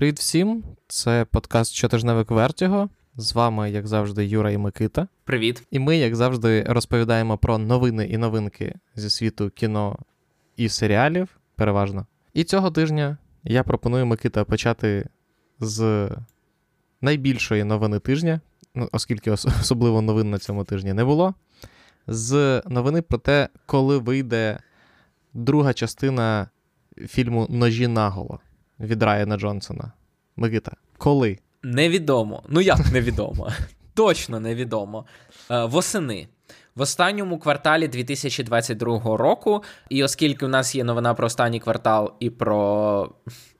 Привіт всім! Це подкаст Щотижневик Вертіго. З вами, як завжди, Юра і Микита. Привіт. І ми, як завжди, розповідаємо про новини і новинки зі світу кіно і серіалів, переважно. І цього тижня я пропоную Микита почати з найбільшої новини тижня, ну, оскільки особливо новин на цьому тижні не було. З новини про те, коли вийде друга частина фільму Ножі наголо від Райана Джонсона. Микита, коли? Невідомо. Ну як невідомо? Точно невідомо. Е, восени. В останньому кварталі 2022 року, і оскільки у нас є новина про останній квартал і про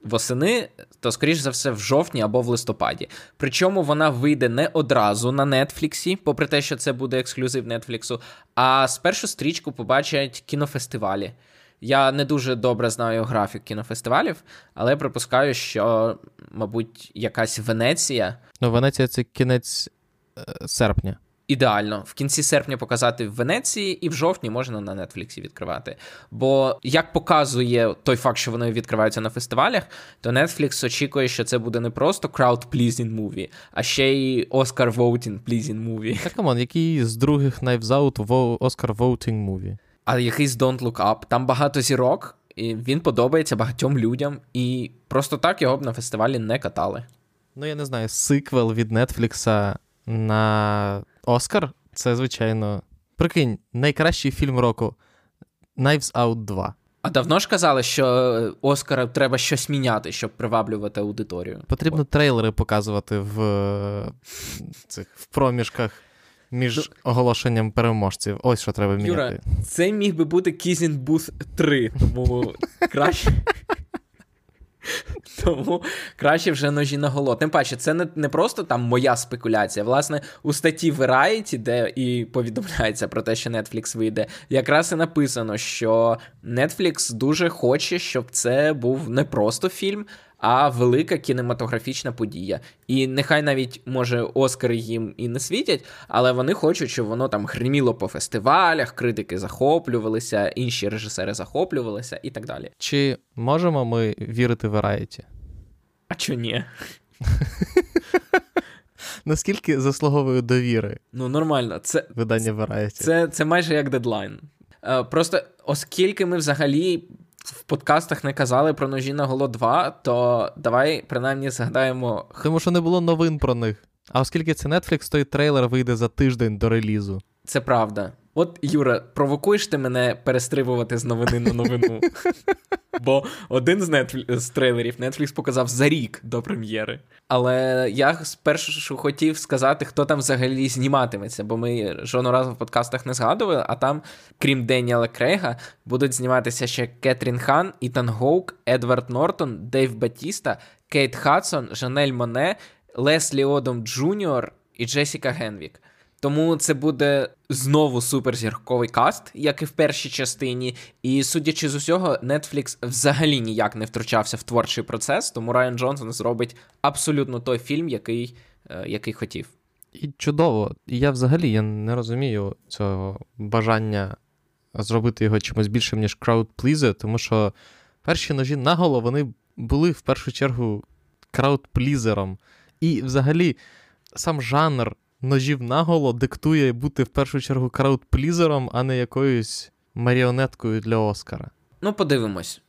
восени, то, скоріш за все, в жовтні або в листопаді. Причому вона вийде не одразу на Нетфліксі, попри те, що це буде ексклюзив Нетфліксу, а спершу стрічку побачать кінофестивалі. Я не дуже добре знаю графік кінофестивалів, але припускаю, що, мабуть, якась Венеція. Ну, Венеція це кінець е, серпня. Ідеально, в кінці серпня показати в Венеції, і в жовтні можна на Нетфліксі відкривати. Бо як показує той факт, що вони відкриваються на фестивалях, то Netflix очікує, що це буде не просто crowd-pleasing movie, а ще й Oscar voting pleasing movie. Так, come on, який з других Knives Out Oscar voting movie? А якийсь Don't Look Up. Там багато зірок, і він подобається багатьом людям, і просто так його б на фестивалі не катали. Ну, я не знаю, сиквел від Нетфлікса на Оскар це, звичайно. Прикинь, найкращий фільм року Knives Out 2. А давно ж казали, що Оскара треба щось міняти, щоб приваблювати аудиторію. Потрібно трейлери показувати в цих в проміжках між оголошенням переможців. Ось що треба міняти. Юра, Це міг би бути Booth 3, тому краще. Тому краще вже ножі на голод. Тим паче, це не не просто там моя спекуляція. Власне, у статті Variety, де і повідомляється про те, що Netflix вийде, якраз і написано, що Netflix дуже хоче, щоб це був не просто фільм, а велика кінематографічна подія. І нехай навіть, може, Оскари їм і не світять, але вони хочуть, щоб воно там гриміло по фестивалях, критики захоплювалися, інші режисери захоплювалися і так далі. Чи можемо ми вірити в Variety? А чо ні? Наскільки заслуговує довіри? Ну, нормально. Це видання Variety? Це, це майже як дедлайн. Е, просто оскільки ми взагалі в подкастах не казали про ножі на голо 2, то давай принаймні згадаємо. Тому що не було новин про них. А оскільки це Netflix, той трейлер вийде за тиждень до релізу. Це правда. От, Юра, провокуєш ти мене перестрибувати з новини на новину. Бо один з Netflix, з трейлерів Netflix показав за рік до прем'єри. Але я спершу хотів сказати, хто там взагалі зніматиметься, бо ми жодного разу в подкастах не згадували, а там, крім Деніела Крейга, будуть зніматися ще Кетрін Хан, Ітан Гоук, Едвард Нортон, Дейв Батіста, Кейт Хадсон, Жанель Моне, Леслі Одом Джуніор і Джесіка Генвік. Тому це буде знову суперзірковий каст, як і в першій частині. І судячи з усього, Netflix взагалі ніяк не втручався в творчий процес, тому Райан Джонсон зробить абсолютно той фільм, який, е, який хотів. І чудово. І я взагалі я не розумію цього бажання зробити його чимось більшим, ніж краудплізер, тому що перші ножі наголо вони були в першу чергу краудплізером. І взагалі сам жанр ножів наголо диктує бути в першу чергу краудплізером, а не якоюсь маріонеткою для Оскара. Ну, подивимось.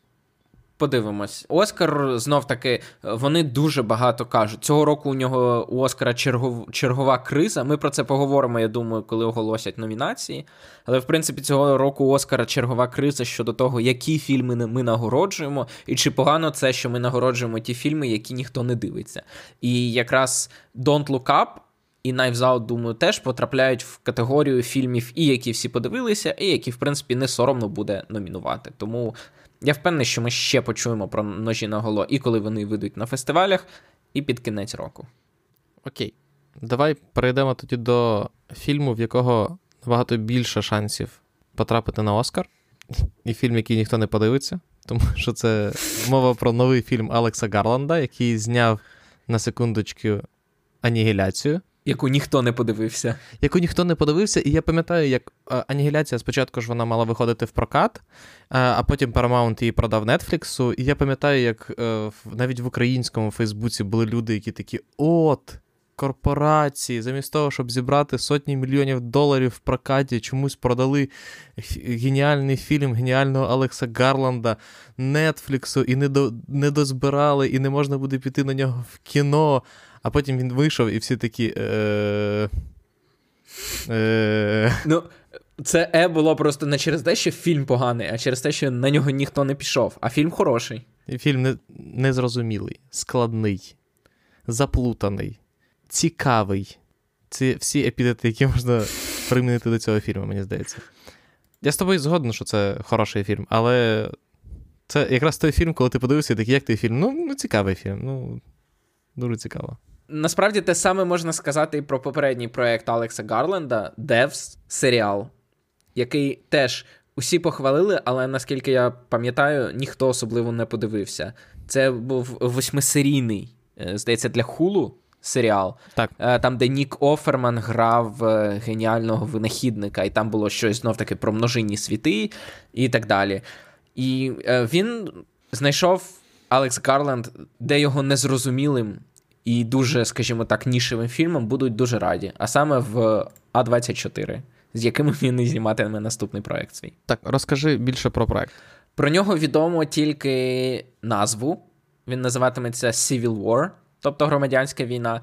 Подивимось. Оскар знов таки, вони дуже багато кажуть. Цього року у нього у Оскара чергов, чергова криза. Ми про це поговоримо, я думаю, коли оголосять номінації. Але в принципі цього року у Оскара чергова криза щодо того, які фільми ми нагороджуємо, і чи погано це, що ми нагороджуємо ті фільми, які ніхто не дивиться. І якраз Don't Look Up і Knives Out, думаю, теж потрапляють в категорію фільмів, і які всі подивилися, і які, в принципі, не соромно буде номінувати. Тому я впевнений, що ми ще почуємо про ножі на голо, і коли вони вийдуть на фестивалях, і під кінець року. Окей. Давай перейдемо тоді до фільму, в якого набагато більше шансів потрапити на Оскар. І фільм, який ніхто не подивиться, тому що це мова про новий фільм Алекса Гарланда, який зняв на секундочку анігіляцію. Яку ніхто не подивився. Яку ніхто не подивився, і я пам'ятаю, як е, Анігіляція спочатку ж вона мала виходити в прокат, е, а потім Paramount її продав Нетфліксу. І я пам'ятаю, як е, навіть в українському Фейсбуці були люди, які такі: от, корпорації, замість того, щоб зібрати сотні мільйонів доларів в прокаті, чомусь продали геніальний фільм геніального Алекса Гарланда Нетфліксу і не до, не дозбирали, і не можна буде піти на нього в кіно. А потім він вийшов, і всі такі. Е... Е... Ну, це е було просто не через те, що фільм поганий, а через те, що на нього ніхто не пішов. А фільм хороший. І Фільм не... незрозумілий, складний, заплутаний, цікавий. Це всі епітети, які можна примінити до цього фільму, мені здається. Я з тобою згоден, що це хороший фільм, але це якраз той фільм, коли ти подивився, такий, як той фільм? Ну, ну цікавий фільм. Ну, дуже цікаво. Насправді те саме можна сказати і про попередній проект Алекса Гарленда Девс серіал, який теж усі похвалили, але наскільки я пам'ятаю, ніхто особливо не подивився. Це був восьмисерійний, е, здається, для хулу серіал, так. Е, там, де Нік Оферман грав е, геніального винахідника, і там було щось знов таки про множинні світи і так далі. І він знайшов Алекс Гарленд, де його незрозумілим і дуже, скажімо так, нішевим фільмом будуть дуже раді. А саме в А24, з яким він і зніматиме наступний проект свій. Так, розкажи більше про проект. Про нього відомо тільки назву. Він називатиметься Civil War, тобто громадянська війна.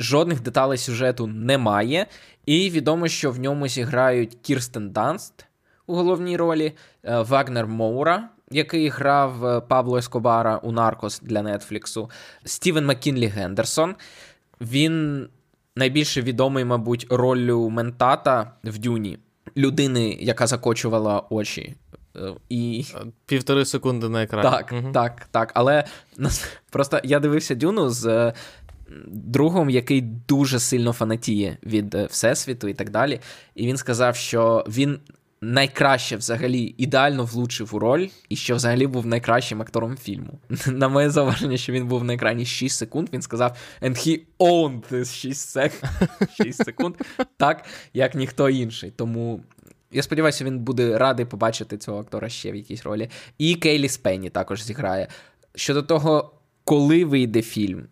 Жодних деталей сюжету немає. І відомо, що в ньому зіграють Кірстен Данст у головній ролі, е, Вагнер Моура, який грав е, Пабло Ескобара у Наркос для Нетфліксу, Стівен Маккінлі Гендерсон. Він найбільше відомий, мабуть, роллю Ментата в Дюні, людини, яка закочувала очі. Е, і... Півтори секунди на екрані. Так, угу. так, так. Але просто я дивився Дюну з е, другом, який дуже сильно фанатіє від Всесвіту і так далі. І він сказав, що він найкраще взагалі ідеально влучив у роль, і що взагалі був найкращим актором фільму. На моє зауваження, що він був на екрані 6 секунд, він сказав: And he owned this 6 sec- 6 секунд, так як ніхто інший. Тому. Я сподіваюся, він буде радий побачити цього актора ще в якійсь ролі. І Кейлі Спенні також зіграє. Щодо того, коли вийде фільм,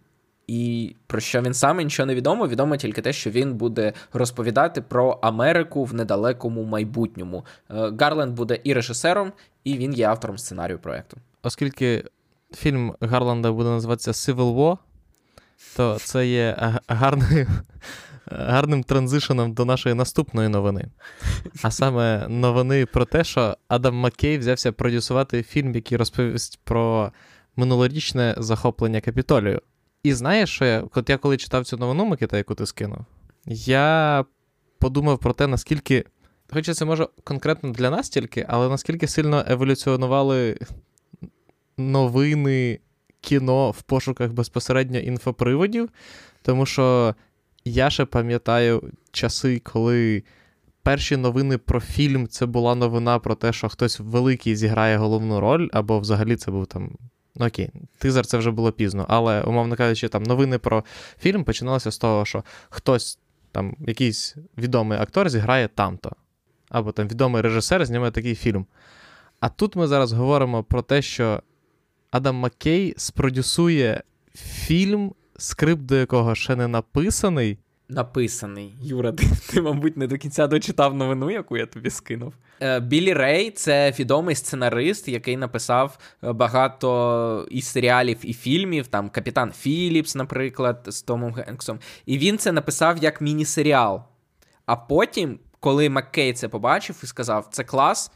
і про що він саме нічого не відомо. Відомо тільки те, що він буде розповідати про Америку в недалекому майбутньому. Е, Гарленд буде і режисером, і він є автором сценарію проекту. Оскільки фільм Гарланда буде називатися Civil War, то це є гарною. Гарним транзишеном до нашої наступної новини. А саме новини про те, що Адам Маккей взявся продюсувати фільм, який розповість про минулорічне захоплення Капітолію. І знаєш, що я, от я коли читав цю новину, Микита, яку ти скинув, я подумав про те, наскільки, хоча це може конкретно для нас тільки, але наскільки сильно еволюціонували новини кіно в пошуках безпосередньо інфоприводів. Тому що я ще пам'ятаю часи, коли перші новини про фільм це була новина про те, що хтось великий зіграє головну роль, або взагалі це був там Ну окей, тизер це вже було пізно, але, умовно кажучи, там новини про фільм починалися з того, що хтось там, якийсь відомий актор зіграє там-то. Або там відомий режисер зніме такий фільм. А тут ми зараз говоримо про те, що Адам Маккей спродюсує фільм, скрипт до якого ще не написаний, написаний. Юра, ти, ти, мабуть, не до кінця дочитав новину, яку я тобі скинув. Е, Білі Рей це відомий сценарист, який написав е, багато і серіалів, і фільмів, там Капітан Філіпс, наприклад, з Томом Генксом. І він це написав як міні-серіал. А потім, коли Маккей це побачив і сказав, це клас,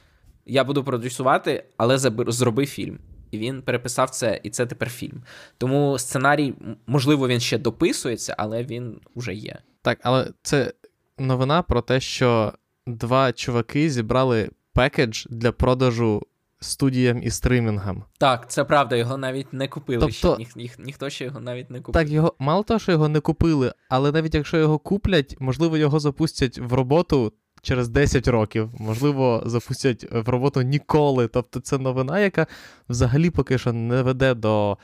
я буду продюсувати, але зроби фільм. І він переписав це, і це тепер фільм. Тому сценарій, можливо, він ще дописується, але він вже є. Так, але це новина про те, що два чуваки зібрали пекедж для продажу студіям і стримінгам. Так, це правда, його навіть не купили. Тобто, ще. Ні, ні, ніхто ще його навіть не купив. Так, його мало того, що його не купили, але навіть якщо його куплять, можливо, його запустять в роботу через 10 років, можливо, запустять в роботу ніколи. Тобто, це новина, яка взагалі поки що не веде до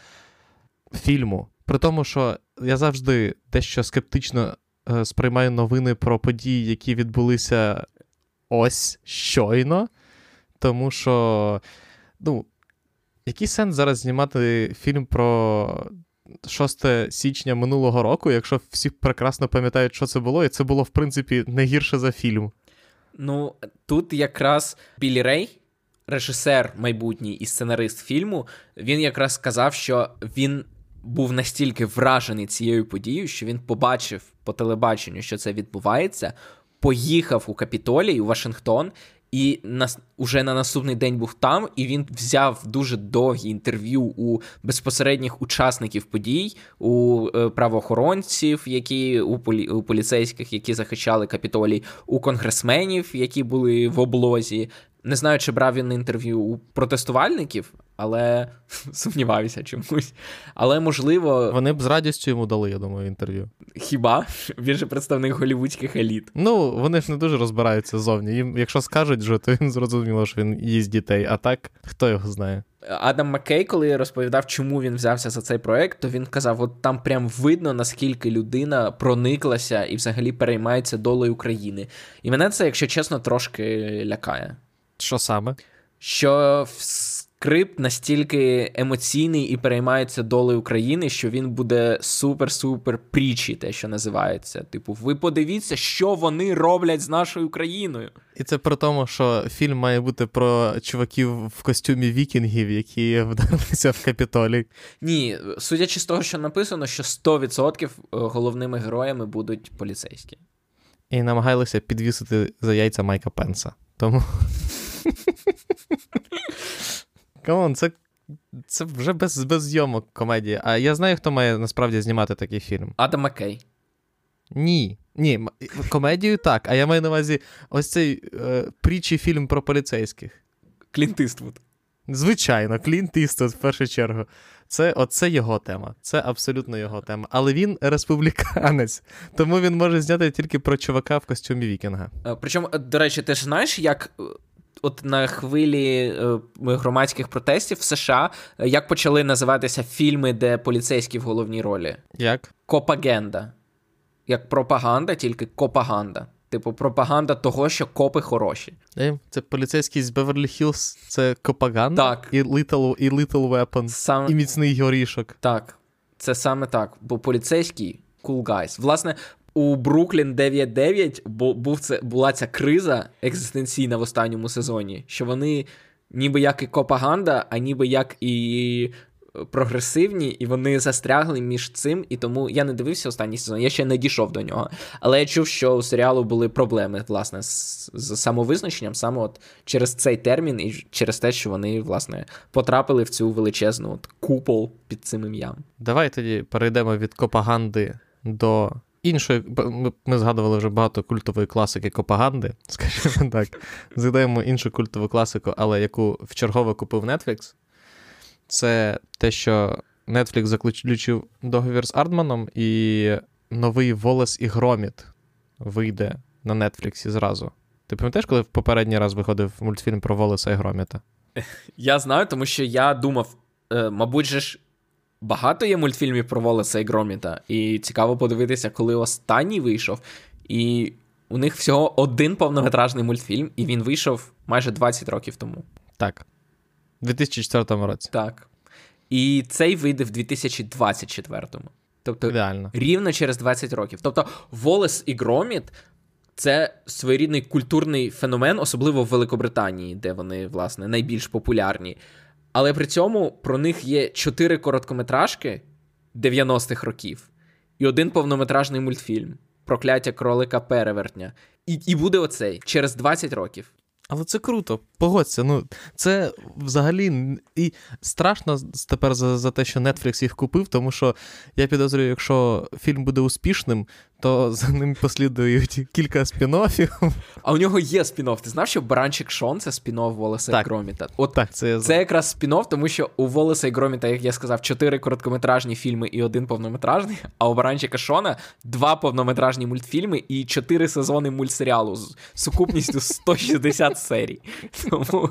фільму. При тому, що я завжди дещо скептично е, сприймаю новини про події, які відбулися ось щойно. Тому що, ну, який сенс зараз знімати фільм про 6 січня минулого року, якщо всі прекрасно пам'ятають, що це було, і це було, в принципі, не гірше за фільм. Ну, тут якраз Білі Рей, режисер майбутній і сценарист фільму, він якраз сказав, що він був настільки вражений цією подією, що він побачив по телебаченню, що це відбувається, поїхав у Капітолій у Вашингтон. І нас уже на наступний день був там, і він взяв дуже довгі інтерв'ю у безпосередніх учасників подій, у е, правоохоронців, які у полі, у поліцейських, які захищали капітолій, у конгресменів, які були в облозі. Не знаю, чи брав він інтерв'ю у протестувальників, але сумніваюся чомусь. Але можливо. Вони б з радістю йому дали, я думаю, інтерв'ю. Хіба? Він же представник голівудських еліт. Ну, вони ж не дуже розбираються зовні. Їм, якщо скажуть, вже, то він зрозуміло, що він їсть дітей, а так, хто його знає. Адам Маккей, коли розповідав, чому він взявся за цей проект, то він казав: от там прям видно, наскільки людина прониклася і взагалі переймається долею України. І мене це, якщо чесно, трошки лякає. Що саме? Що скрипт настільки емоційний і переймається долею України, що він буде супер-супер прічі, те, що називається. Типу, ви подивіться, що вони роблять з нашою країною. І це при тому, що фільм має бути про чуваків в костюмі вікінгів, які вдерлися в Капітолій. Ні, судячи з того, що написано, що 100% е, головними героями будуть поліцейські. І намагалися підвісити за яйця Майка Пенса. Тому. Come on, це це вже без без зйомок комедія. А я знаю, хто має насправді знімати такий фільм. Адам Маккей. Ні. Ні, комедію так. А я маю на увазі ось цей е, прітчий фільм про поліцейських. Клінт Іствуд. Звичайно, Клінт Іствуд, в першу чергу. Це оце його тема. Це абсолютно його тема. Але він республіканець, тому він може зняти тільки про чувака в костюмі Вікінга. Е, причому, е, до речі, ти ж знаєш, як от на хвилі е, громадських протестів в США як почали називатися фільми, де поліцейські в головній ролі? Як? Copaganda. Як пропаганда, тільки копаганда. Типу, пропаганда того, що копи хороші. Е, це поліцейський з Беверлі Хіллз, це копаганда? Так. І Little, і Lethal Weapon, Сам... і міцний горішок. Так, це саме так. Бо поліцейський cool guys. Власне, у Бруклін 9-9 був це, була ця криза екзистенційна в останньому сезоні, що вони ніби як і копаганда, а ніби як і прогресивні, і вони застрягли між цим. І тому я не дивився останній сезон, я ще не дійшов до нього. Але я чув, що у серіалу були проблеми власне з, з самовизначенням, саме от через цей термін, і через те, що вони власне потрапили в цю величезну от купол під цим ім'ям. Давай тоді перейдемо від копаганди до іншої, ми згадували вже багато культової класики Копаганди, скажімо так. Згадаємо іншу культову класику, але яку вчергове купив Netflix. Це те, що Netflix заключив договір з Ардманом, і новий Волес і Громіт вийде на Netflix зразу. Ти пам'ятаєш, коли в попередній раз виходив мультфільм про Волеса і Громіта? Я знаю, тому що я думав, е, мабуть, же ж багато є мультфільмів про Волеса і Громіта, і цікаво подивитися, коли останній вийшов. І у них всього один повнометражний мультфільм, і він вийшов майже 20 років тому. Так. У 2004 році. Так. І цей вийде в 2024-му. Тобто Ідеально. рівно через 20 років. Тобто, Волес і Громіт це своєрідний культурний феномен, особливо в Великобританії, де вони, власне, найбільш популярні. Але при цьому про них є чотири короткометражки 90-х років і один повнометражний мультфільм Прокляття кролика перевертня. І і буде оцей через 20 років. Але це круто, погодься. Ну, це взагалі і страшно тепер за за те, що Netflix їх купив, тому що я підозрюю, якщо фільм буде успішним, то за ним послідують кілька спін-оффів. А у нього є спін-офф. Ти знав, що Баранчик Шон це спін-офф Волоса так. і Громіта? От так, це це якраз спін-офф, тому що у Волоса і Громіта, як я сказав, чотири короткометражні фільми і один повнометражний, а у Баранчика Шона два повнометражні мультфільми і чотири сезони мультсеріалу з сукупністю 160 серій. Тому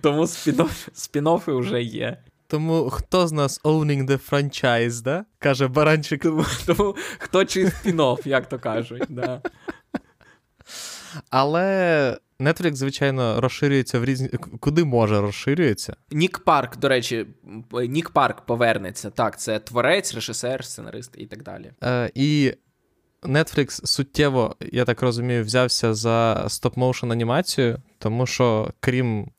тому спін-оффи вже є. Тому хто з нас owning the franchise, да? Каже баранчик. Тому, тому хто чи спін-офф, як то кажуть. Да. Але Netflix, звичайно, розширюється в різні. Куди може розширюється? Нік Парк, до речі, Нік Парк повернеться. Так, це творець, режисер, сценарист і так далі. Е, І Netflix суттєво, я так розумію, взявся за стоп-моушен анімацію, тому що крім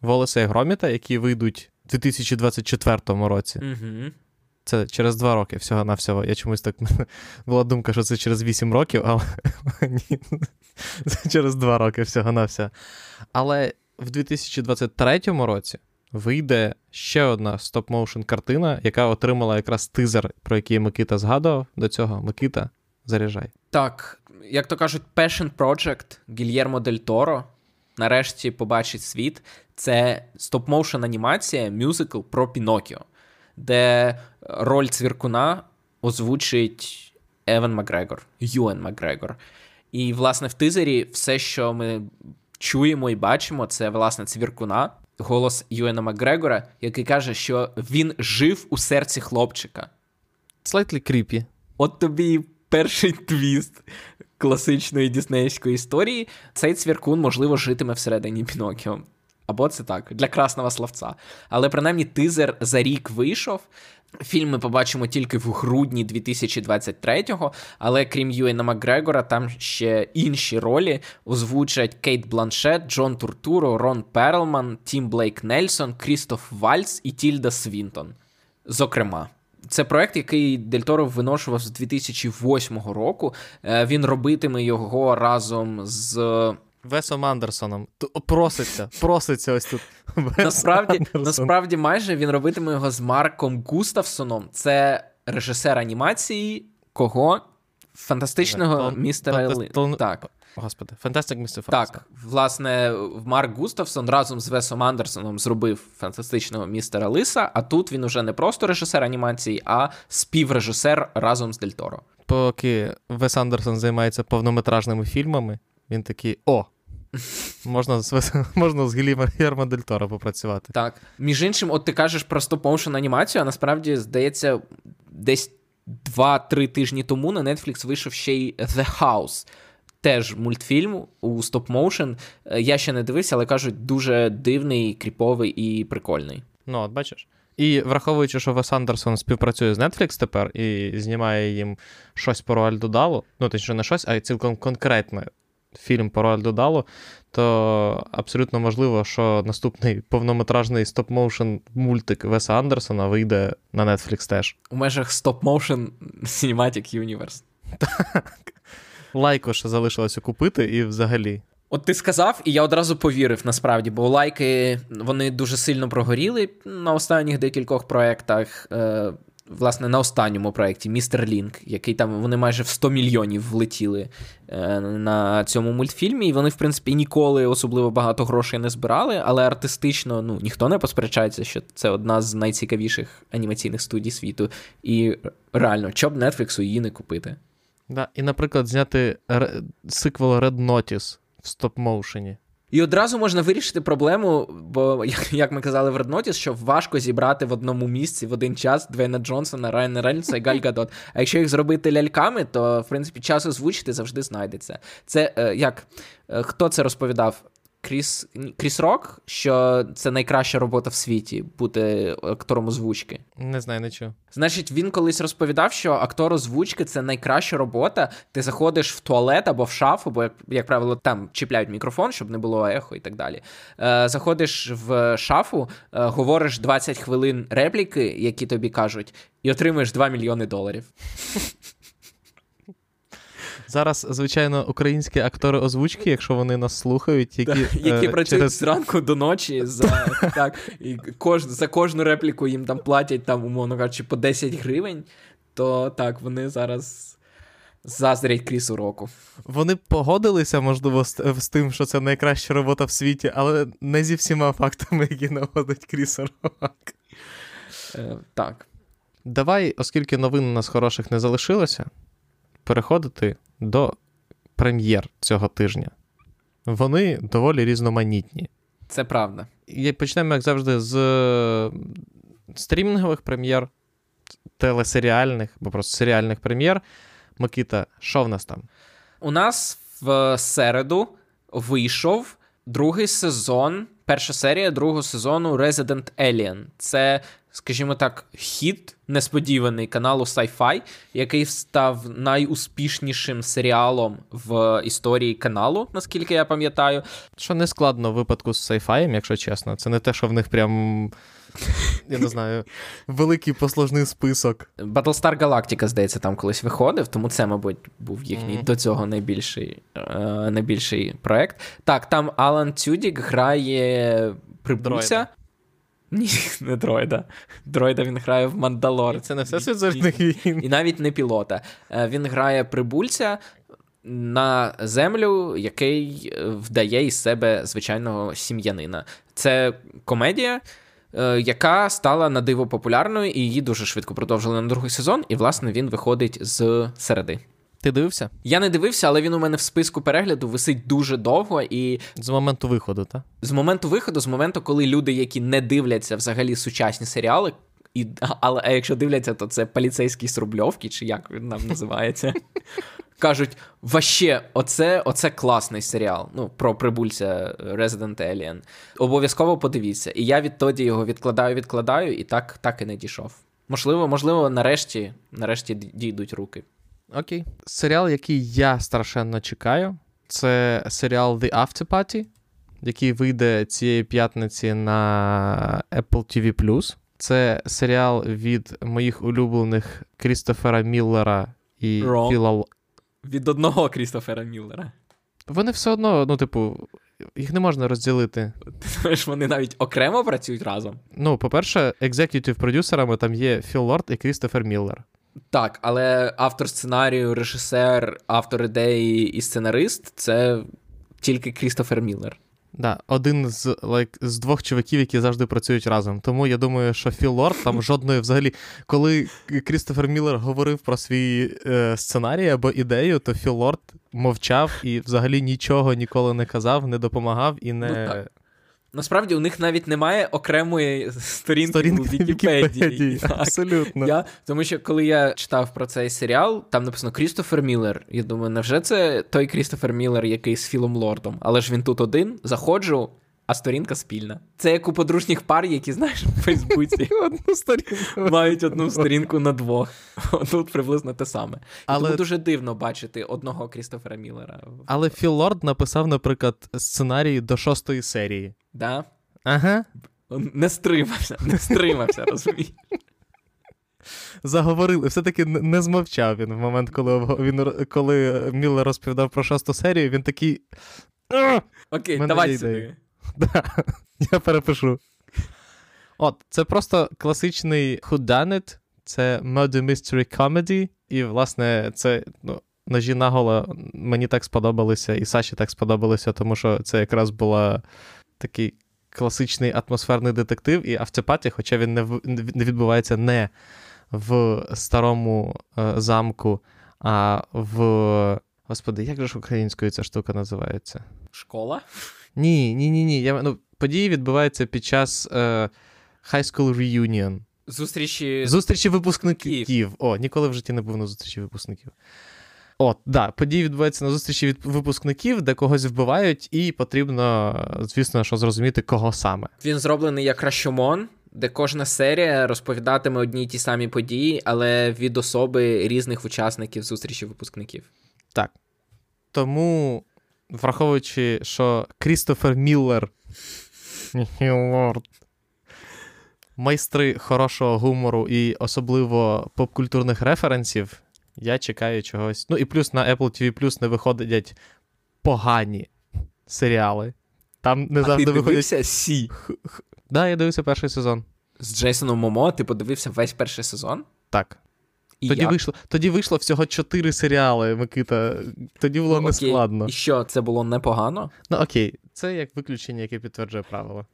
Волоса і Громіта, які вийдуть 2024 році. Угу. Це через два роки всього-навсього. Я чомусь так була думка, що це через 8 років, але ні. Це через два роки всього-навсього. Але в 2023 році вийде ще одна стоп-моушен картина, яка отримала якраз тизер, про який Микита згадував до цього. Микита, заряджай. Так, як то кажуть, Passion Project Гільєрмо Дель Торо нарешті побачить світ. Це стоп-моушен анімація, мюзикл про Пінокіо, де роль цвіркуна озвучить Еван Макгрегор, Юен Макгрегор. І, власне, в тизері все, що ми чуємо і бачимо, це власне цвіркуна, голос Юена Макгрегора, який каже, що він жив у серці хлопчика. Slightly creepy. От тобі перший твіст класичної діснеївської історії. Цей цвіркун, можливо, житиме всередині Пінокіо. Або це так, для красного словця. Але принаймні тизер за рік вийшов. Фільм ми побачимо тільки в грудні 2023-го, але крім Юена Макгрегора, там ще інші ролі озвучать Кейт Бланшет, Джон Туртуро, Рон Перлман, Тім Блейк Нельсон, Крістоф Вальц і Тільда Свінтон. Зокрема. Це проект, який Дель Торо виношував з 2008 року. Е, він робитиме його разом з Весом Андерсоном. Проситься, проситься ось тут. Вес насправді, Андерсон. насправді, майже він робитиме його з Марком Густавсоном. Це режисер анімації кого? Фантастичного містера. Тон... Так. Господи, Фантастик містер Так, власне, Марк Густавсон разом з Весом Андерсоном зробив фантастичного містера Лиса, а тут він уже не просто режисер анімації, а співрежисер разом з Дель Торо. Поки Вес Андерсон займається повнометражними фільмами, він такий: о, Можна з можна з Гільєрмо Дель Торо попрацювати. Так. Між іншим, от ти кажеш про стоп-моушен анімацію, а насправді, здається, десь 2-3 тижні тому на Netflix вийшов ще й The House. Теж мультфільм у стоп-моушен. Я ще не дивився, але кажуть, дуже дивний, кріповий і прикольний. Ну, от бачиш. І враховуючи, що Вес Андерсон співпрацює з Netflix тепер і знімає їм щось по Роальду Далу, ну точніше не щось, а цілком конкретне фільм про Роальду Далу, то абсолютно можливо, що наступний повнометражний стоп-моушен мультик Веса Андерсона вийде на Netflix теж. У межах стоп-моушен Cinematic Universe. Так. Лайку ще залишилося купити і взагалі. От ти сказав, і я одразу повірив насправді, бо лайки вони дуже сильно прогоріли на останніх декількох проєктах. Е, власне, на останньому проєкті Містер Лінк, який там вони майже в 100 мільйонів влетіли е, на цьому мультфільмі. І вони, в принципі, ніколи особливо багато грошей не збирали, але артистично ну, ніхто не посперечається, що це одна з найцікавіших анімаційних студій світу. І реально, чоб Нетфліксу її не купити. Да, І, наприклад, зняти ре... сиквел Red Notice в стоп-моушені. І одразу можна вирішити проблему, бо, як ми казали в Редноті, що важко зібрати в одному місці в один час Двейна Джонсона, Райана Рельса і Галь Гадот. А якщо їх зробити ляльками, то в принципі час озвучити завжди знайдеться. Це е, як е, хто це розповідав? Кріс Кріс Рок, що це найкраща робота в світі бути актором озвучки. Не знаю, не чув. Значить, він колись розповідав, що актор озвучки це найкраща робота. Ти заходиш в туалет або в шафу, бо, як, як правило, там чіпляють мікрофон, щоб не було ехо і так далі. Е, Заходиш в шафу, е, говориш 20 хвилин репліки, які тобі кажуть, і отримуєш 2 мільйони доларів. Зараз, звичайно, українські актори озвучки, якщо вони нас слухають, які які е, працюють через... зранку до ночі, за так, і кож, за кожну репліку їм там платять, там, умовно кажучи, по 10 гривень, то так, вони зараз заздрять крісу року. Вони погодилися, можливо, з, з тим, що це найкраща робота в світі, але не зі всіма фактами, які наводить Кріс Рок. Е, Так. Давай, оскільки новин у нас хороших не залишилося, переходити до прем'єр цього тижня. Вони доволі різноманітні. Це правда. І почнемо, як завжди, з стрімінгових прем'єр, телесеріальних, або просто серіальних прем'єр. Микита, що в нас там? У нас в середу вийшов другий сезон, перша серія другого сезону Resident Alien. Це, скажімо так, хід несподіваний каналу Sci-Fi, який став найуспішнішим серіалом в історії каналу, наскільки я пам'ятаю. Що не складно в випадку з sci-fi, якщо чесно. Це не те, що в них прям. Я не знаю, великий послужний список. Battlestar Galactica, здається, там колись виходив, тому це, мабуть, був їхній Мгм. до цього найбільший, е, найбільший проект. Так, там Алан Тюдік грає прибульця. Ні, не дроїда. Дроїда він грає в Мандалор. Це не все світ війн. І навіть не пілота. Е, Він грає прибульця на землю, який е, вдає із себе звичайного сім'янина. Це комедія. Е, Яка стала на диво популярною, і її дуже швидко продовжили на другий сезон, і власне він виходить з середи. Ти дивився? Я не дивився, але він у мене в списку перегляду висить дуже довго. І З моменту виходу, так? з моменту виходу, з моменту, коли люди, які не дивляться взагалі сучасні серіали, і, але а якщо дивляться, то це поліцейські з Рубльовки, чи як він нам називається. Кажуть, ваще, оце, оце класний серіал. Ну, про прибульця Resident Alien. Обов'язково подивіться. І я відтоді його відкладаю, відкладаю, і так, так і не дійшов. Можливо, можливо, нарешті, нарешті дійдуть руки. Окей. Серіал, який я страшенно чекаю, це серіал The After Party, який вийде цієї п'ятниці на Apple TV+. Це серіал від моїх улюблених Крістофера Міллера і Wrong. Філа. Л- Від одного Крістофера Міллера. Вони все одно, ну, типу, їх не можна розділити. Ти знаєш, вони навіть окремо працюють разом. Ну, по-перше, executive продюсерами там є Філ Лорд і Крістофер Міллер. Так, але автор сценарію, режисер, автор ідеї і сценарист це тільки Крістофер Міллер. Да, один з like, з двох чуваків, які завжди працюють разом. Тому я думаю, що Філ Лорд там жодної взагалі. Коли Крістофер Міллер говорив про свій е, сценарій або ідею, то Філ Лорд мовчав і взагалі нічого ніколи не казав, не допомагав і не Ну, так. Насправді у них навіть немає окремої сторінки, сторінки у Вікіпедії. Вікіпедії. Абсолютно. Я, тому що коли я читав про цей серіал, там написано Крістофер Міллер. Я думаю, невже це той Крістофер Міллер, який з Філом Лордом? Але ж він тут один, заходжу, а сторінка спільна. Це як у подружніх пар, які, знаєш, в Фейсбуці Одну сторінку. мають одну сторінку на двох. Тут приблизно те саме. Але- Тому дуже дивно бачити одного Крістофера Міллера. Але Філ Лорд написав, наприклад, сценарій до шостої серії. Да? Ага. Не стримався, не стримався, розумієш? Заговорили, все-таки не змовчав він в момент, коли він коли Міллер розповідав про шосту серію, він такий. Окей, Мене давай сюди. я перепишу. От, це просто класичний whodunit, це murder mystery comedy, і, власне, це ну, ножі наголо мені так сподобалися, і Саші так сподобалися, тому що це якраз була такий класичний атмосферний детектив, і автопаті, хоча він не, в- не відбувається не в старому е, замку, а в. Господи, як же ж українською ця штука називається? Школа? Ні, ні, ні, ні. Я, ну, події відбуваються під час е, High School Reunion. Зустрічі. Зустрічі випускників. О, ніколи в житті не був на зустрічі випускників. От, да, події відбуваються на зустрічі від випускників, де когось вбивають, і потрібно, звісно, що зрозуміти, кого саме. Він зроблений як Рашомон, де кожна серія розповідатиме одні й ті самі події, але від особи різних учасників зустрічі випускників. Так. Тому, враховуючи, що Крістофер Міллер, Міллорд, майстри хорошого гумору і особливо попкультурних референсів, я чекаю чогось. Ну і плюс на Apple TV Plus не виходять погані серіали. Там не а завжди ти виходять. дивився Сі Да, я дивився перший сезон. з Джейсоном Момо, ти подивився весь перший сезон? Так. І Тоді як? вийшло, тоді вийшло всього чотири серіали, Микита. Тоді було Ну, нескладно. І що, це було непогано? Ну окей, це як виключення, яке підтверджує правило.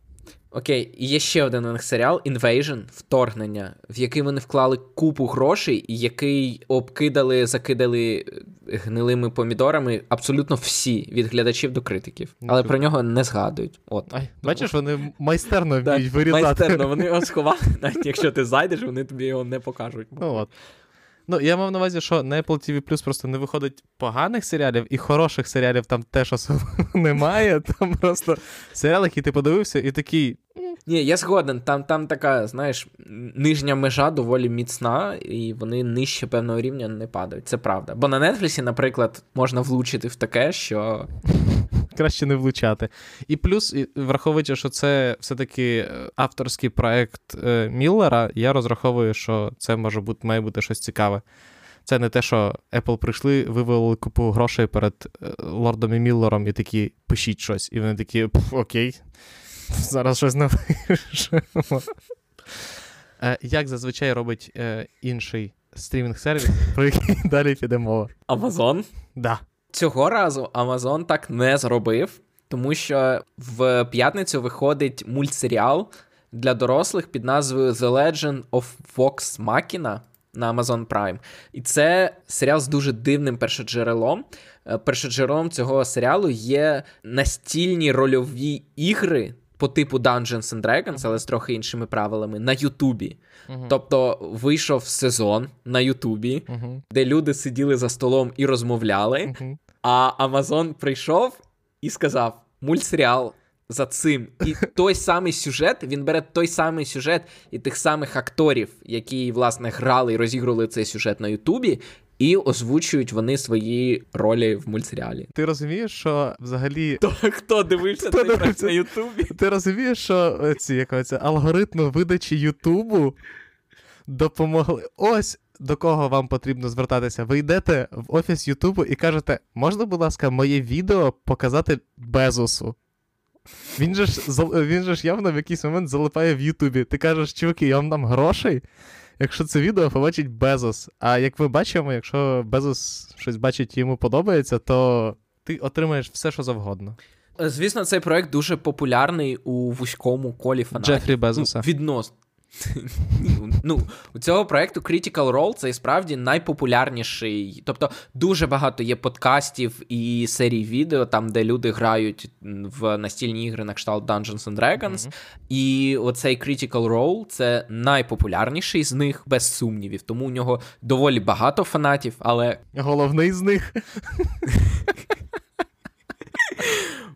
Окей, і є ще один у них серіал Invasion, вторгнення, в який вони вклали купу грошей, і який обкидали, закидали гнилими помідорами абсолютно всі від глядачів до критиків, але про нього не згадують. От Ай, бачиш, вони майстерно вміють вирізати. Майстерно, вони його сховали, навіть якщо ти зайдеш, вони тобі його не покажуть. Ну от. Ну, я мав на увазі, що на Apple TV Plus просто не виходить поганих серіалів, і хороших серіалів там теж особливо немає. Там просто серіал, який ти подивився, і такий. Ні, я згоден. Там там така, знаєш, нижня межа доволі міцна, і вони нижче певного рівня не падають. Це правда. Бо на Нетфлісі, наприклад, можна влучити в таке, що. Краще не влучати. І плюс, враховуючи, що це все-таки е, авторський проект е, Міллера, я розраховую, що це може бути, має бути щось цікаве. Це не те, що Apple прийшли, вивели купу грошей перед е, Лордом і Міллером і такі пишіть щось. І вони такі, окей, зараз щось напишемо. Як зазвичай робить інший стрімінг-сервіс, про який далі піде мова? Амазон? Да. Цього разу Amazon так не зробив, тому що в п'ятницю виходить мультсеріал для дорослих під назвою The Legend of Vox Machina на Amazon Prime. І це серіал з дуже дивним першоджерелом. Е, першоджерелом цього серіалу є настільні рольові ігри. По типу Dungeons and Dragons, але з трохи іншими правилами, на Ютубі. Uh-huh. Тобто вийшов сезон на Ютубі, uh-huh. де люди сиділи за столом і розмовляли. Uh-huh. А Амазон прийшов і сказав: мультсеріал за цим. І той самий сюжет, він бере той самий сюжет і тих самих акторів, які, власне, грали і розігрували цей сюжет на Ютубі. І озвучують вони свої ролі в мультсеріалі. Ти розумієш, що взагалі. То, хто дивився хто цей дивився? на Ютубі? Ти розумієш, що ці якось алгоритми видачі Ютубу допомогли. Ось до кого вам потрібно звертатися. Ви йдете в офіс Ютубу і кажете, можна, будь ласка, моє відео показати Безосу? Він же ж він же ж явно в якийсь момент залипає в Ютубі. Ти кажеш, чуваки, я вам дам грошей, якщо це відео побачить Безос. А як ми бачимо, якщо Безос щось бачить і йому подобається, то ти отримаєш все, що завгодно. Звісно, цей проект дуже популярний у вузькому колі фанатів. Джефрі Безоса. Ну, відносно. Ну, У цього проекту Critical Role це і справді найпопулярніший. Тобто дуже багато є подкастів і серій відео, там, де люди грають в настільні ігри на кшталт Dungeons and Dragons. Mm-hmm. І оцей Critical Role це найпопулярніший з них, без сумнівів. Тому у нього доволі багато фанатів, але. Головний з них.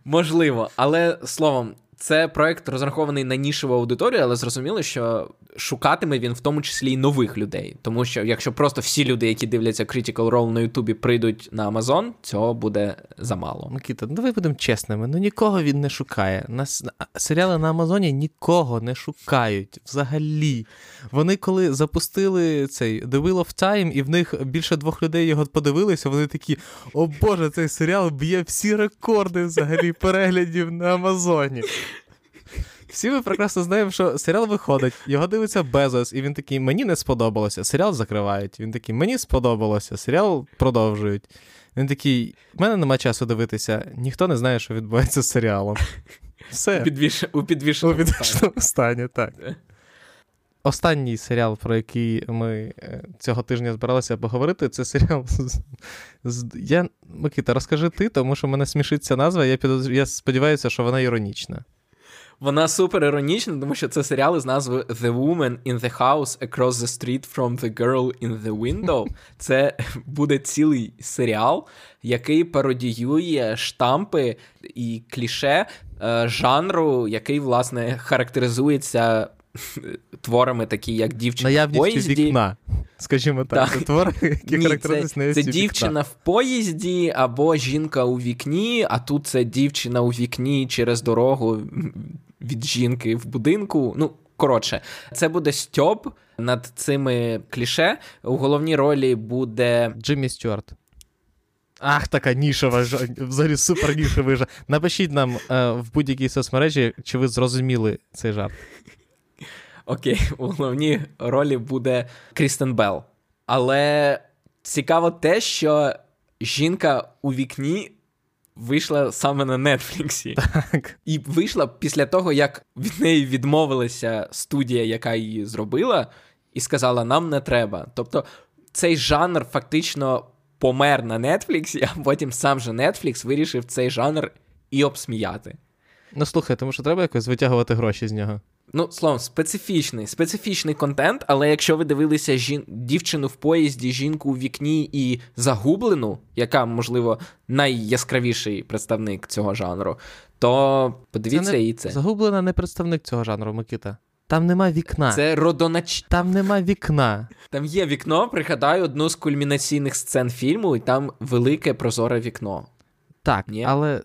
Можливо, але словом, це проект розрахований на нішеву аудиторію, але зрозуміло, що шукатиме він в тому числі і нових людей. Тому що якщо просто всі люди, які дивляться Critical Role на Ютубі, прийдуть на Амазон, цього буде замало. Микита, ну давай будемо чесними. Ну нікого він не шукає. Нас серіали на Амазоні нікого не шукають взагалі. Вони коли запустили цей The Wheel of Time, і в них більше двох людей його подивилися, вони такі: о Боже, цей серіал б'є всі рекорди взагалі переглядів на Амазоні. Всі ми прекрасно знаємо, що серіал виходить, його дивиться Безос, і він такий, мені не сподобалося. Серіал закривають. Він такий, мені сподобалося, серіал продовжують. Він такий, в мене нема часу дивитися, ніхто не знає, що відбувається з серіалом. Все. У, підвіш... у підвішеному, у підвішеному стані. так. Останній серіал, про який ми е, цього тижня збиралися поговорити, це серіал. з... Я... Микита, розкажи ти, тому що мене смішить ця назва, я підоз... я сподіваюся, що вона іронічна. Вона супер іронічна, тому що це серіал із назвою The Woman in the House Across the Street from the Girl in the Window. Це буде цілий серіал, який пародіює штампи і кліше е, жанру, який, власне, характеризується. Творами, такі, як дівчина Наявністю в поїзді. вікна, скажімо так. так. Це твори, які Ні, Це, це дівчина в поїзді або жінка у вікні, а тут це дівчина у вікні через дорогу від жінки в будинку. Ну, коротше, це буде Стьоп над цими кліше. У головній ролі буде Джиммі Стюарт. Ах, така нішова, взагалі супер нішовий жарт. Напишіть нам е, в будь-якій соцмережі, чи ви зрозуміли цей жарт. Окей, у головній ролі буде Крістен Белл. Але цікаво те, що жінка у вікні вийшла саме на Нетфліксі. Так. І вийшла після того, як від неї відмовилася студія, яка її зробила, і сказала: нам не треба. Тобто цей жанр фактично помер на Нетфліксі, а потім сам же Netflix вирішив цей жанр і обсміяти. Ну слухай, тому що треба якось витягувати гроші з нього. Ну, словом, специфічний, специфічний контент, але якщо ви дивилися жін... дівчину в поїзді, жінку у вікні і загублену, яка, можливо, найяскравіший представник цього жанру, то подивіться це не... і це. Загублена не представник цього жанру, Микита. Там нема вікна. Це родонач... Там нема вікна. Там є вікно, пригадаю одну з кульмінаційних сцен фільму, і там велике прозоре вікно. Так, Ні? але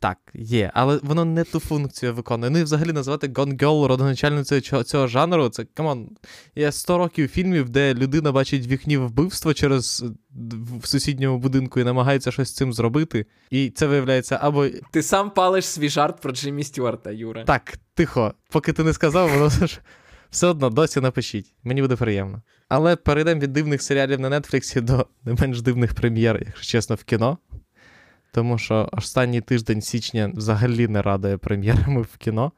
так, є, але воно не ту функцію виконує. Ну і взагалі назвати Gone Girl родоначальницею цього, цього жанру, це come on. Є 100 років фільмів, де людина бачить вікні вбивство через в сусідньому будинку і намагається щось з цим зробити. І це виявляється або. Ти сам палиш свій жарт про Джиммі Стюарта, Юра. Так, тихо. Поки ти не сказав, воно ж все одно досі напишіть. Мені буде приємно. Але перейдемо від дивних серіалів на Нетфліксі до не менш дивних прем'єр, якщо чесно, в кіно. Тому що останній тиждень січня взагалі не радує прем'єрами в кіно.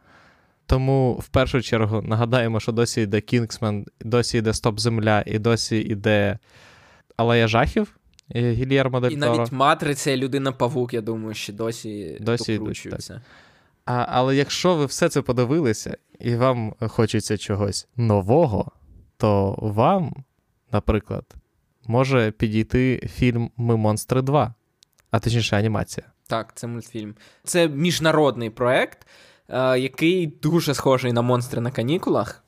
Тому в першу чергу нагадаємо, що досі йде Кінгсмен, досі йде Стоп Земля, і досі йде Алея Жахів Гільєрмо Дель І навіть Матриця і Людина Павук, я думаю, що досі досі докручуються. А, Але якщо ви все це подивилися, і вам хочеться чогось нового, то вам, наприклад, може підійти фільм Ми Монстри 2 а точніше анімація. Так, це мультфільм. Це міжнародний проект, е, який дуже схожий на монстри на канікулах,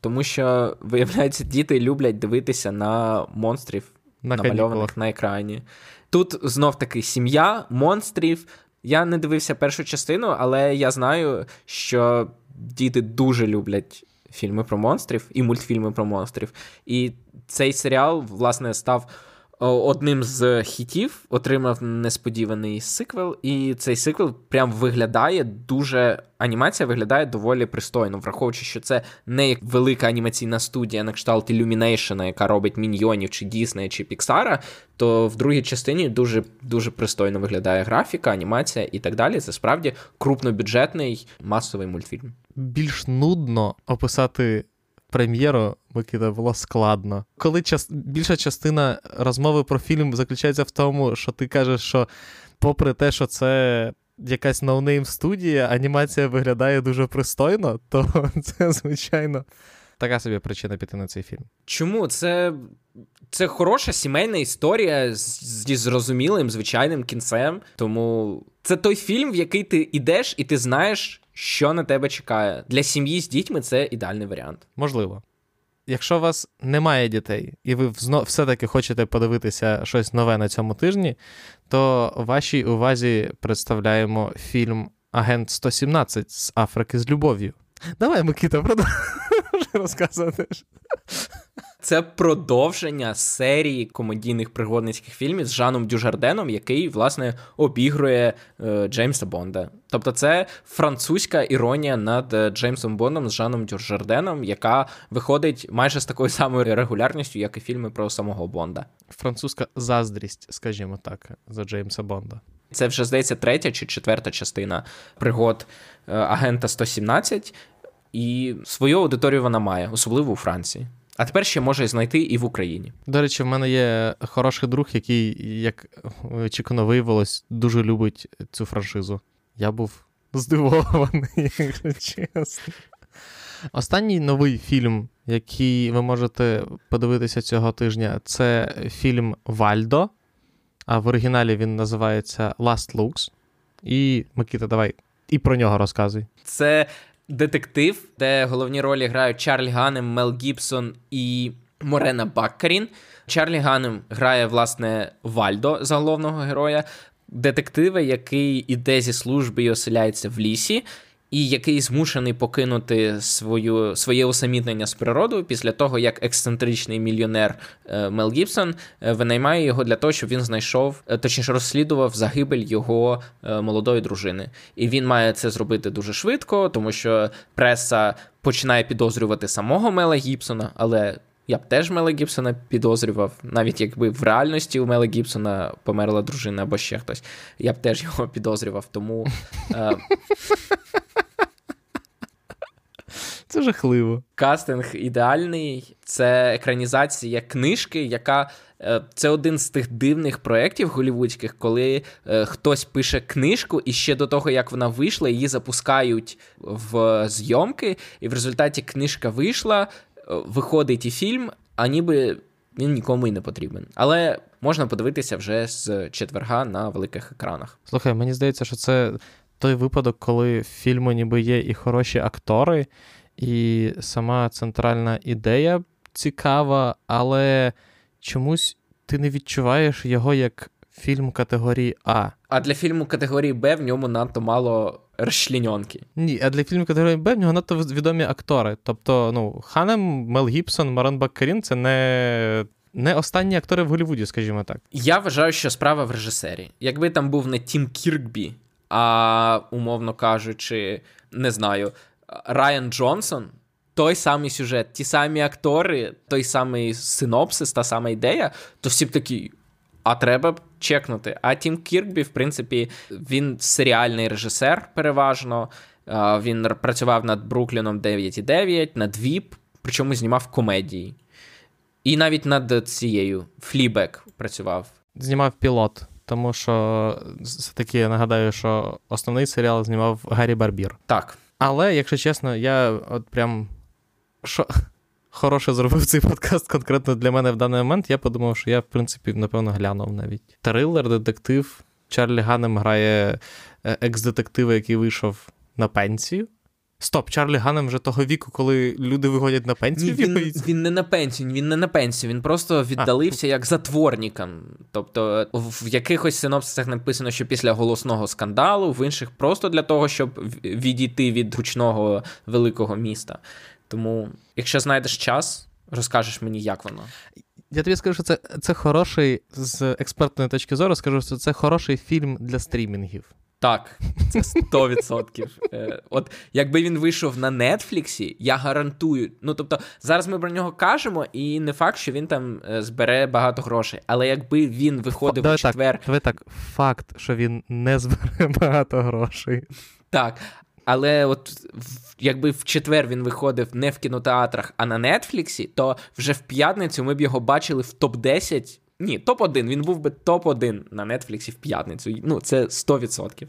тому що, виявляється, діти люблять дивитися на монстрів, на намальованих канікулах. на екрані. Тут знов таки сім'я монстрів. Я не дивився першу частину, але я знаю, що діти дуже люблять фільми про монстрів і мультфільми про монстрів. І цей серіал, власне, став одним з хітів отримав несподіваний сиквел, і цей сиквел прям виглядає дуже. Анімація виглядає доволі пристойно, враховуючи, що це не як велика анімаційна студія на кшталт Illumination, яка робить міньйонів, чи Діснея, чи Піксара, то в другій частині дуже дуже пристойно виглядає графіка, анімація і так далі. Це справді крупнобюджетний масовий мультфільм. Більш нудно описати прем'єру Микита було складно. Коли час... більша частина розмови про фільм заключається в тому, що ти кажеш, що, попри те, що це якась ноунейм студія, анімація виглядає дуже пристойно, то це, звичайно, така собі причина піти на цей фільм. Чому? Це це хороша сімейна історія зі зрозумілим, звичайним кінцем. Тому це той фільм, в який ти йдеш, і ти знаєш, що на тебе чекає. Для сім'ї з дітьми це ідеальний варіант. Можливо. Якщо у вас немає дітей, і ви все-таки хочете подивитися щось нове на цьому тижні, то вашій увазі представляємо фільм Агент 117 з Африки з любов'ю. Давай, Микита, продовжуй розказувати. Це продовження серії комедійних пригодницьких фільмів з Жаном Дюжарденом, який, власне, обігрує е, Джеймса Бонда. Тобто, це французька іронія над е, Джеймсом Бондом з Жаном Дюжарденом, яка виходить майже з такою самою регулярністю, як і фільми про самого Бонда. Французька заздрість, скажімо так, за Джеймса Бонда. Це вже здається третя чи четверта частина пригод е, агента 117, і свою аудиторію вона має, особливо у Франції. А тепер ще може знайти і в Україні. До речі, в мене є хороший друг, який, як очікувано виявилось, дуже любить цю франшизу. Я був здивований, якщо чесно. Останній новий фільм, який ви можете подивитися цього тижня, це фільм Вальдо. А в оригіналі він називається Last Looks. І Микита, давай і про нього розказуй. Це детектив, де головні ролі грають Чарлі Ганем, Мел Гібсон і Морена Баккарін. Чарлі Ганем грає, власне, Вальдо за головного героя, детектива, який іде зі служби і оселяється в лісі і який змушений покинути свою, своє усамітнення з природою після того, як ексцентричний мільйонер е, Мел Гібсон е, винаймає його для того, щоб він знайшов, е, точніше розслідував загибель його молодої дружини. І він має це зробити дуже швидко, тому що преса починає підозрювати самого Мела Гібсона, але. Я б теж Мела Гібсона підозрював, навіть якби в реальності у Мела Гібсона померла дружина або ще хтось. Я б теж його підозрював. Тому Це жахливо. Кастинг ідеальний. Це екранізація книжки, яка е, це один з тих дивних проєктів голівудських, коли е, хтось пише книжку, і ще до того, як вона вийшла, її запускають в зйомки, і в результаті книжка вийшла, е, виходить і фільм, а ніби він нікому й не потрібен. Але можна подивитися вже з четверга на великих екранах. Слухай, мені здається, що це той випадок, коли в фільму ніби є і хороші актори, і сама центральна ідея цікава, але чомусь ти не відчуваєш його як фільм категорії А. А для фільму категорії Б в ньому надто мало розчленьонки. Ні, а для фільму категорії Б в нього надто відомі актори. Тобто, ну, Ханем, Мел Гібсон, Марон Баккарін це не. Не останні актори в Голлівуді, скажімо так. Я вважаю, що справа в режисері. Якби там був не Тім Кіркбі, а умовно кажучи, не знаю, Райан Джонсон, той самий сюжет, ті самі актори, той самий синопсис, та сама ідея, то всі б такі. А треба чекнути. А Тім Кіркбі, в принципі, він серіальний режисер, переважно. Він працював над Брукліном 9,9, над Veep, причому знімав комедії. І навіть над цією Fleabag працював. Знімав пілот, тому що все-таки я нагадаю, що основний серіал знімав Гаррі Барбір. Так. Але, якщо чесно, я от прям що хороше зробив цей подкаст конкретно для мене в даний момент. Я подумав, що я, в принципі, напевно, глянув навіть. Трилер, детектив. Чарлі Ганнем грає е, екс-детектива, який вийшов на пенсію. Стоп, Чарлі Ганнем вже того віку, коли люди виходять на пенсію. Ні, Він він не на пенсію, він не на пенсію, він просто віддалився а. як затворникам. Тобто в якихось синопсисах написано, що після голосного скандалу, в інших просто для того, щоб відійти від гучного великого міста. Тому, якщо знайдеш час, розкажеш мені, як воно. Я тобі скажу, що це це хороший з експертної точки зору, скажу, що це хороший фільм для стрімінгів. Так, це 100%. Е, От якби він вийшов на Нетфліксі, я гарантую. Ну тобто, зараз ми про нього кажемо, і не факт, що він там е, збере багато грошей. Але якби він виходив Давай у четвер. Так, давай так, факт, що він не збере багато грошей. Так. Але от якби в четвер він виходив не в кінотеатрах, а на Нетфліксі, то вже в п'ятницю ми б його бачили в топ-10 ні, топ-1. Він був би топ-1 на Нетфліксі в п'ятницю. Ну, це 100%.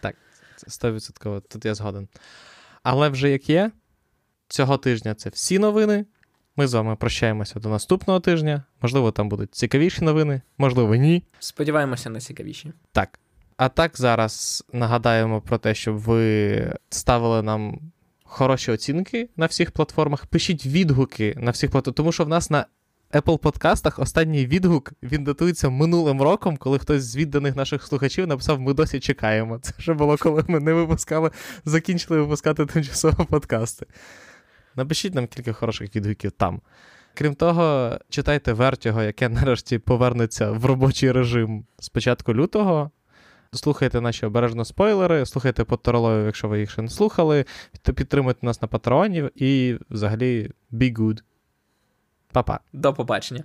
Так, це 100%. Тут я згоден. Але вже як є, цього тижня це всі новини. Ми з вами прощаємося до наступного тижня. Можливо, там будуть цікавіші новини, можливо, ні. Сподіваємося на цікавіші. Так. А так зараз нагадаємо про те, щоб ви ставили нам хороші оцінки на всіх платформах. Пишіть відгуки на всіх платформах, тому що в нас на Apple подкастах останній відгук він датується минулим роком, коли хтось з відданих наших слухачів написав: Ми досі чекаємо. Це вже було, коли ми не випускали, закінчили випускати тимчасово подкасти. Напишіть нам кілька хороших відгуків там. Крім того, читайте Вертіго, яке нарешті повернеться в робочий режим з початку лютого. Слухайте наші обережно спойлери, слухайте Поттеролою, якщо ви їх ще не слухали, підтримуйте нас на патреоні і взагалі be good. Па-па. До побачення.